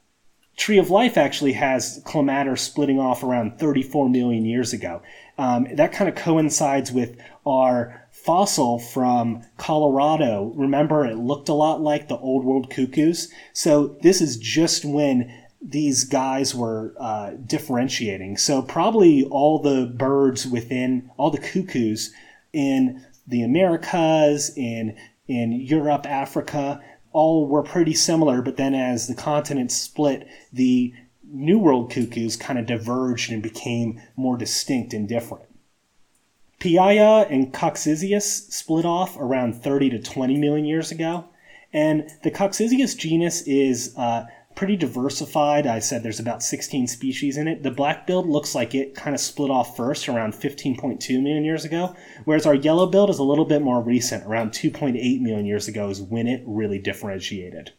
Tree of Life actually has Clamator splitting off around 34 million years ago. Um, that kind of coincides with our fossil from Colorado. Remember, it looked a lot like the old world cuckoos. So this is just when these guys were uh, differentiating. So probably all the birds within all the cuckoos in the Americas, in in Europe, Africa, all were pretty similar. But then as the continents split, the New World cuckoos kind of diverged and became more distinct and different. Piaya and Coccyzus split off around 30 to 20 million years ago. And the Coccyzus genus is uh, pretty diversified. I said there's about 16 species in it. The black-billed looks like it kind of split off first around 15.2 million years ago, whereas our yellow-billed is a little bit more recent, around 2.8 million years ago is when it really differentiated.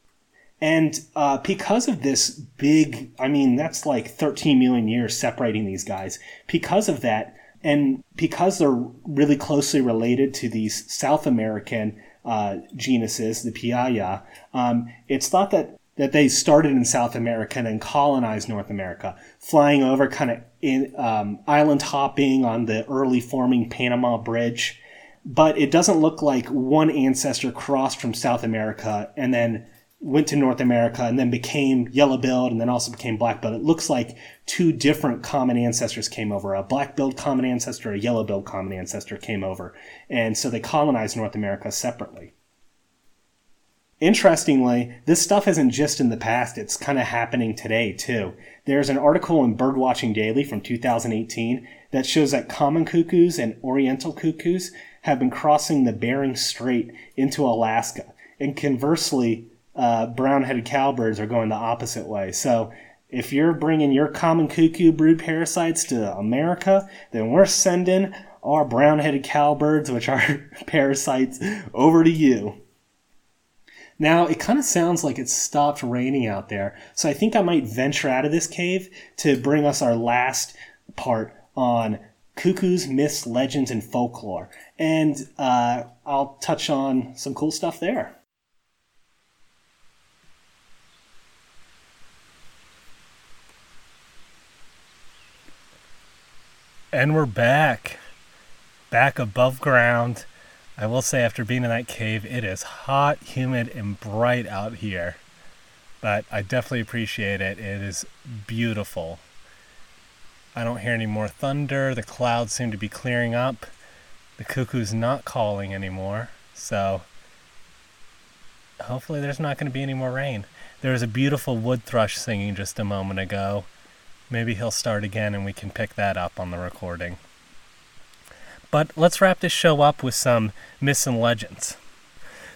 And uh, because of this big, I mean, that's like 13 million years separating these guys. Because of that, and because they're really closely related to these South American uh, genuses, the Piaya, um, it's thought that, that they started in South America and then colonized North America, flying over kind of um, island hopping on the early forming Panama Bridge. But it doesn't look like one ancestor crossed from South America and then went to North America and then became yellow-billed and then also became black-billed. It looks like two different common ancestors came over. A black-billed common ancestor, a yellow-billed common ancestor came over. And so they colonized North America separately. Interestingly, this stuff isn't just in the past, it's kind of happening today too. There's an article in Birdwatching Daily from 2018 that shows that common cuckoos and oriental cuckoos have been crossing the Bering Strait into Alaska. And conversely, uh, brown headed cowbirds are going the opposite way. So if you're bringing your common cuckoo brood parasites to America, then we're sending our brown headed cowbirds, which are parasites, over to you. Now, it kind of sounds like it's stopped raining out there, so I think I might venture out of this cave to bring us our last part on cuckoos, myths, legends, and folklore. And uh, I'll touch on some cool stuff there. And we're back. Back above ground. I will say, after being in that cave, it is hot, humid, and bright out here. But I definitely appreciate it. It is beautiful. I don't hear any more thunder. The clouds seem to be clearing up. The cuckoo's not calling anymore. So hopefully, there's not going to be any more rain. There was a beautiful wood thrush singing just a moment ago. Maybe he'll start again and we can pick that up on the recording. But let's wrap this show up with some myths and legends.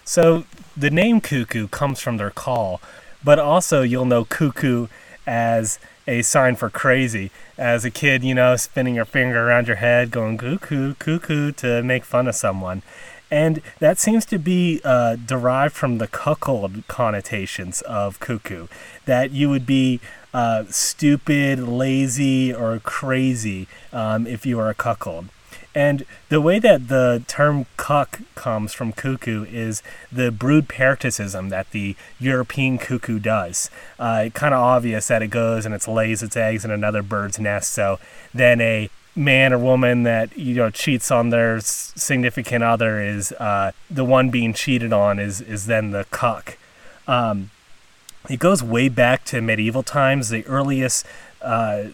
So, the name cuckoo comes from their call, but also you'll know cuckoo as a sign for crazy. As a kid, you know, spinning your finger around your head, going cuckoo, cuckoo to make fun of someone. And that seems to be uh, derived from the cuckold connotations of cuckoo. That you would be uh, stupid, lazy, or crazy um, if you are a cuckold. And the way that the term cuck comes from cuckoo is the brood parasitism that the European cuckoo does. Uh, kind of obvious that it goes and it lays its eggs in another bird's nest. So then a man or woman that you know cheats on their significant other is uh, the one being cheated on is is then the cuck. Um, it goes way back to medieval times. The earliest uh,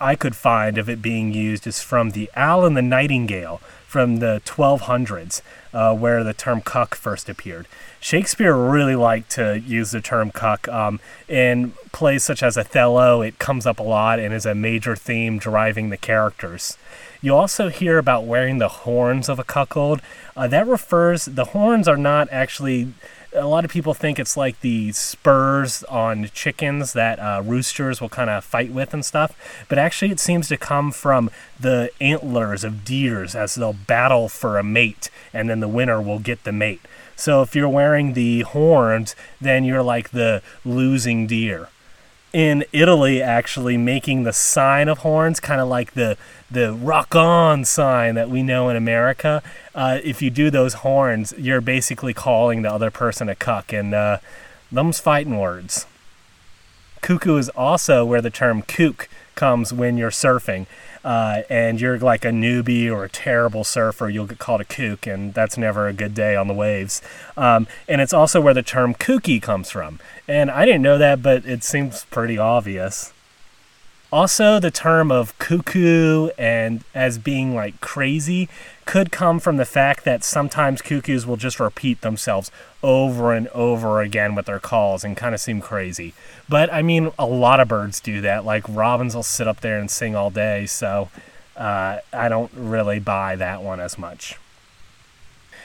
I could find of it being used is from the Owl and the Nightingale from the 1200s, uh, where the term cuck first appeared. Shakespeare really liked to use the term cuck. Um, in plays such as Othello, it comes up a lot and is a major theme driving the characters. You also hear about wearing the horns of a cuckold. Uh, that refers, the horns are not actually a lot of people think it's like the spurs on chickens that uh, roosters will kind of fight with and stuff, but actually it seems to come from the antlers of deers as they'll battle for a mate, and then the winner will get the mate. So if you're wearing the horns, then you're like the losing deer in Italy actually making the sign of horns, kind of like the the rock on sign that we know in America. Uh, if you do those horns, you're basically calling the other person a cuck, and uh, them's fighting words. Cuckoo is also where the term kook comes when you're surfing uh, and you're like a newbie or a terrible surfer, you'll get called a kook, and that's never a good day on the waves. Um, and it's also where the term kooky comes from. And I didn't know that, but it seems pretty obvious. Also, the term of cuckoo and as being like crazy could come from the fact that sometimes cuckoos will just repeat themselves over and over again with their calls and kind of seem crazy. But I mean, a lot of birds do that. Like robins will sit up there and sing all day, so uh, I don't really buy that one as much.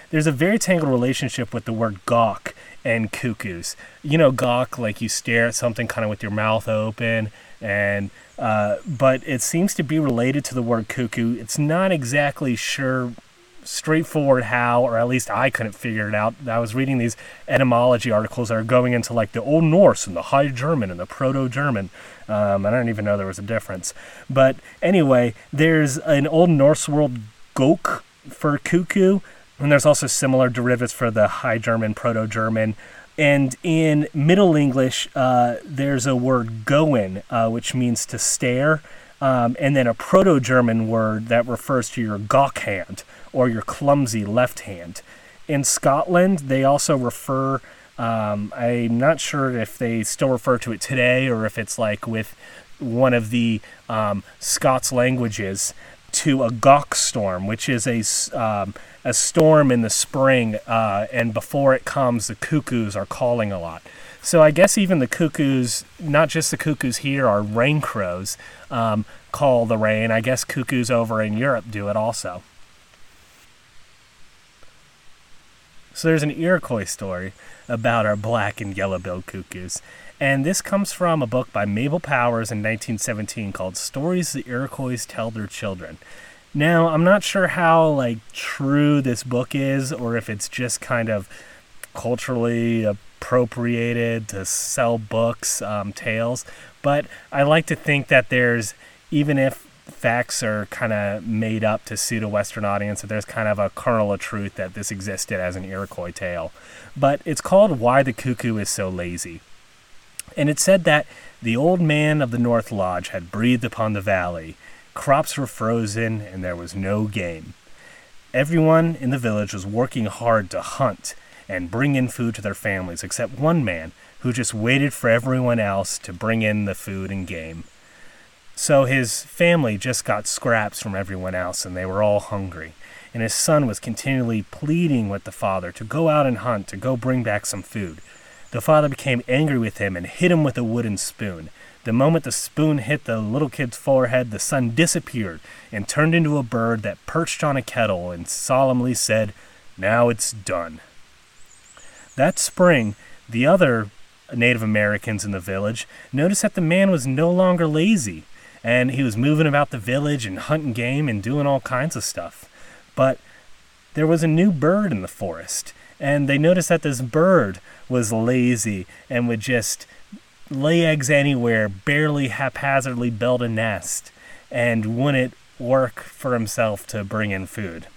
There's a very tangled relationship with the word gawk and cuckoos. You know, gawk, like you stare at something kind of with your mouth open and uh, but it seems to be related to the word cuckoo. It's not exactly sure straightforward how, or at least I couldn't figure it out. I was reading these etymology articles that are going into like the Old Norse and the High German and the Proto German. Um, I don't even know there was a difference. But anyway, there's an Old Norse word gok for cuckoo, and there's also similar derivatives for the High German, Proto German. And in Middle English, uh, there's a word goen, uh, which means to stare, um, and then a Proto German word that refers to your gawk hand or your clumsy left hand. In Scotland, they also refer, um, I'm not sure if they still refer to it today or if it's like with one of the um, Scots languages, to a gawk storm, which is a, um, a storm in the spring, uh, and before it comes, the cuckoos are calling a lot. So I guess even the cuckoos, not just the cuckoos here, are rain crows, um, call the rain. I guess cuckoos over in Europe do it also. So there's an Iroquois story about our black and yellow-billed cuckoos. And this comes from a book by Mabel Powers in 1917 called Stories the Iroquois Tell Their Children. Now, I'm not sure how like true this book is or if it's just kind of culturally appropriated to sell books, um, tales, but I like to think that there's even if facts are kind of made up to suit a Western audience, that there's kind of a kernel of truth that this existed as an Iroquois tale. But it's called Why the Cuckoo is So Lazy. And it said that the old man of the North Lodge had breathed upon the valley. Crops were frozen and there was no game. Everyone in the village was working hard to hunt and bring in food to their families, except one man who just waited for everyone else to bring in the food and game. So his family just got scraps from everyone else, and they were all hungry. And his son was continually pleading with the father to go out and hunt, to go bring back some food. The father became angry with him and hit him with a wooden spoon. The moment the spoon hit the little kid's forehead, the son disappeared and turned into a bird that perched on a kettle and solemnly said, Now it's done. That spring, the other Native Americans in the village noticed that the man was no longer lazy, and he was moving about the village and hunting game and doing all kinds of stuff. But there was a new bird in the forest, and they noticed that this bird was lazy and would just lay eggs anywhere, barely haphazardly build a nest, and wouldn't work for himself to bring in food.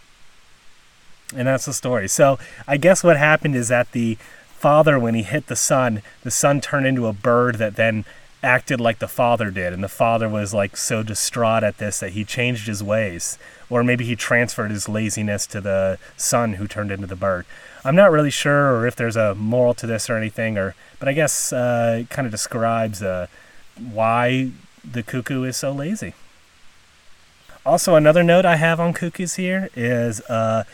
And that's the story. So I guess what happened is that the father, when he hit the son, the son turned into a bird that then acted like the father did. And the father was like so distraught at this that he changed his ways. Or maybe he transferred his laziness to the son who turned into the bird. I'm not really sure or if there's a moral to this or anything, or but I guess uh, it kind of describes uh, why the cuckoo is so lazy. Also, another note I have on cuckoos here is a uh,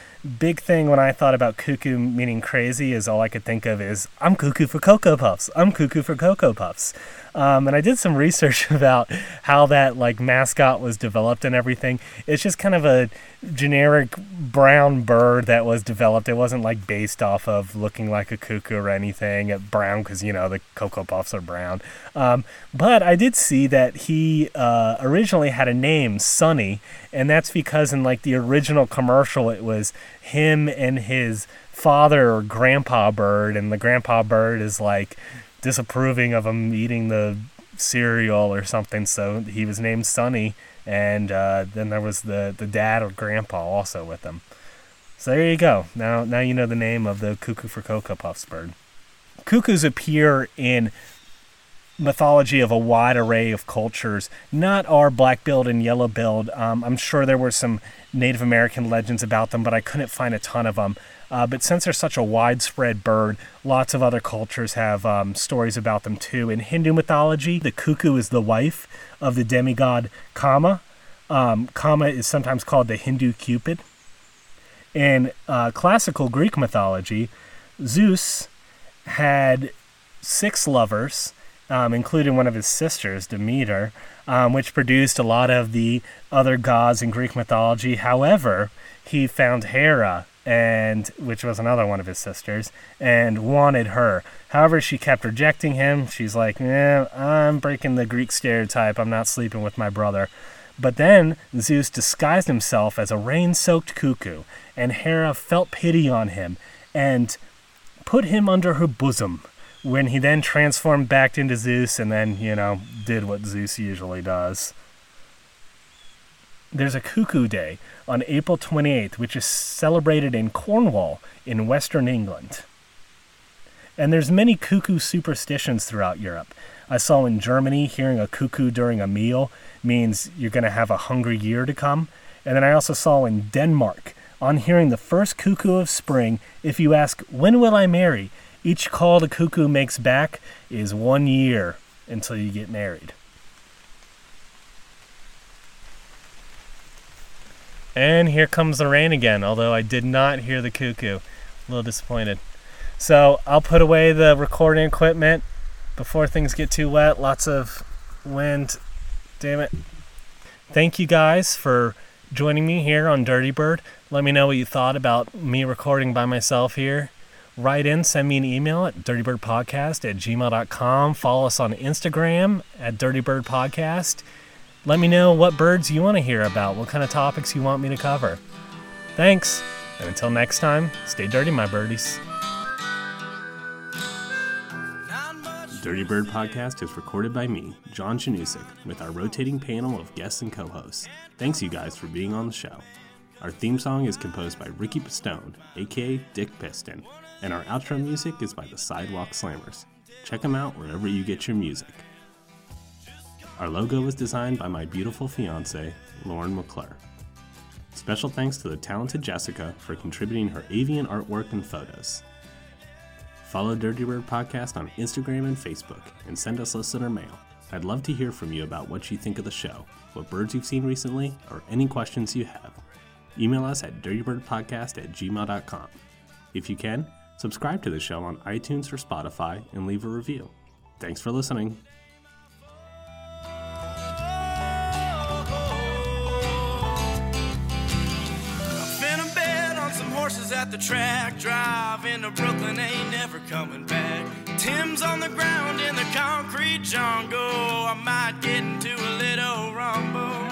big thing when I thought about cuckoo meaning crazy is all I could think of is I'm cuckoo for Cocoa Puffs. I'm cuckoo for Cocoa Puffs. Um, and I did some research about how that like mascot was developed and everything. It's just kind of a generic brown bird that was developed. It wasn't like based off of looking like a cuckoo or anything. It brown because you know the Cocoa Puffs are brown. Um, but I did see that he uh, originally had a name, Sunny, and that's because in like the original commercial it was him and his father or grandpa bird, and the grandpa bird is like disapproving of him eating the cereal or something, so he was named Sunny, and uh, then there was the, the dad or grandpa also with him. So there you go. Now now you know the name of the cuckoo for Cocoa Puffs bird. Cuckoos appear in mythology of a wide array of cultures, not our black-billed and yellow-billed. Um, I'm sure there were some Native American legends about them, but I couldn't find a ton of them. Uh, but since they're such a widespread bird, lots of other cultures have um, stories about them too. In Hindu mythology, the cuckoo is the wife of the demigod Kama. Um, Kama is sometimes called the Hindu Cupid. In uh, classical Greek mythology, Zeus had six lovers, um, including one of his sisters, Demeter, um, which produced a lot of the other gods in Greek mythology. However, he found Hera, and which was another one of his sisters, and wanted her. However, she kept rejecting him. She's like, "Yeah, I'm breaking the Greek stereotype. I'm not sleeping with my brother." But then Zeus disguised himself as a rain soaked cuckoo, and Hera felt pity on him and put him under her bosom. When he then transformed back into Zeus and then, you know, did what Zeus usually does. There's a Cuckoo Day on April 28th, which is celebrated in Cornwall in western England. And there's many cuckoo superstitions throughout Europe. I saw in Germany hearing a cuckoo during a meal means you're going to have a hungry year to come. And then I also saw in Denmark, on hearing the first cuckoo of spring, if you ask, When will I marry? Each call the cuckoo makes back is one year until you get married. And here comes the rain again, although I did not hear the cuckoo. A little disappointed. So I'll put away the recording equipment before things get too wet. Lots of wind. Damn it. Thank you guys for joining me here on Dirty Bird. Let me know what you thought about me recording by myself here. Write in, send me an email at dirtybirdpodcast at gmail.com. Follow us on Instagram at dirtybirdpodcast. Let me know what birds you want to hear about, what kind of topics you want me to cover. Thanks, and until next time, stay dirty, my birdies. Dirty Bird Podcast is recorded by me, John Chanusik, with our rotating panel of guests and co hosts. Thanks, you guys, for being on the show. Our theme song is composed by Ricky Pistone, aka Dick Piston, and our outro music is by the Sidewalk Slammers. Check them out wherever you get your music. Our logo was designed by my beautiful fiance, Lauren McClure. Special thanks to the talented Jessica for contributing her avian artwork and photos. Follow Dirty Bird Podcast on Instagram and Facebook and send us listener mail. I'd love to hear from you about what you think of the show, what birds you've seen recently, or any questions you have. Email us at dirtybirdpodcast at gmail.com. If you can, subscribe to the show on iTunes or Spotify and leave a review. Thanks for listening. At the track. Brooklyn, ain't never coming back. Tim's on the ground in the concrete jungle. I might get into a little rumble.